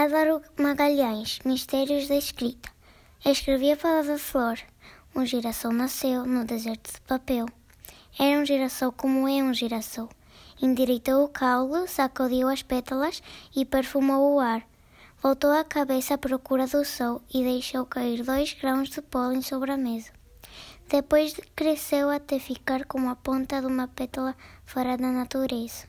Álvaro Magalhães, Mistérios da Escrita. Escrevia a palavra flor. Um girassol nasceu no deserto de papel. Era um girassol como é um girassol. Endireitou o caule, sacudiu as pétalas e perfumou o ar. Voltou a cabeça à procura do sol e deixou cair dois grãos de pólen sobre a mesa. Depois cresceu até ficar como a ponta de uma pétala fora da natureza.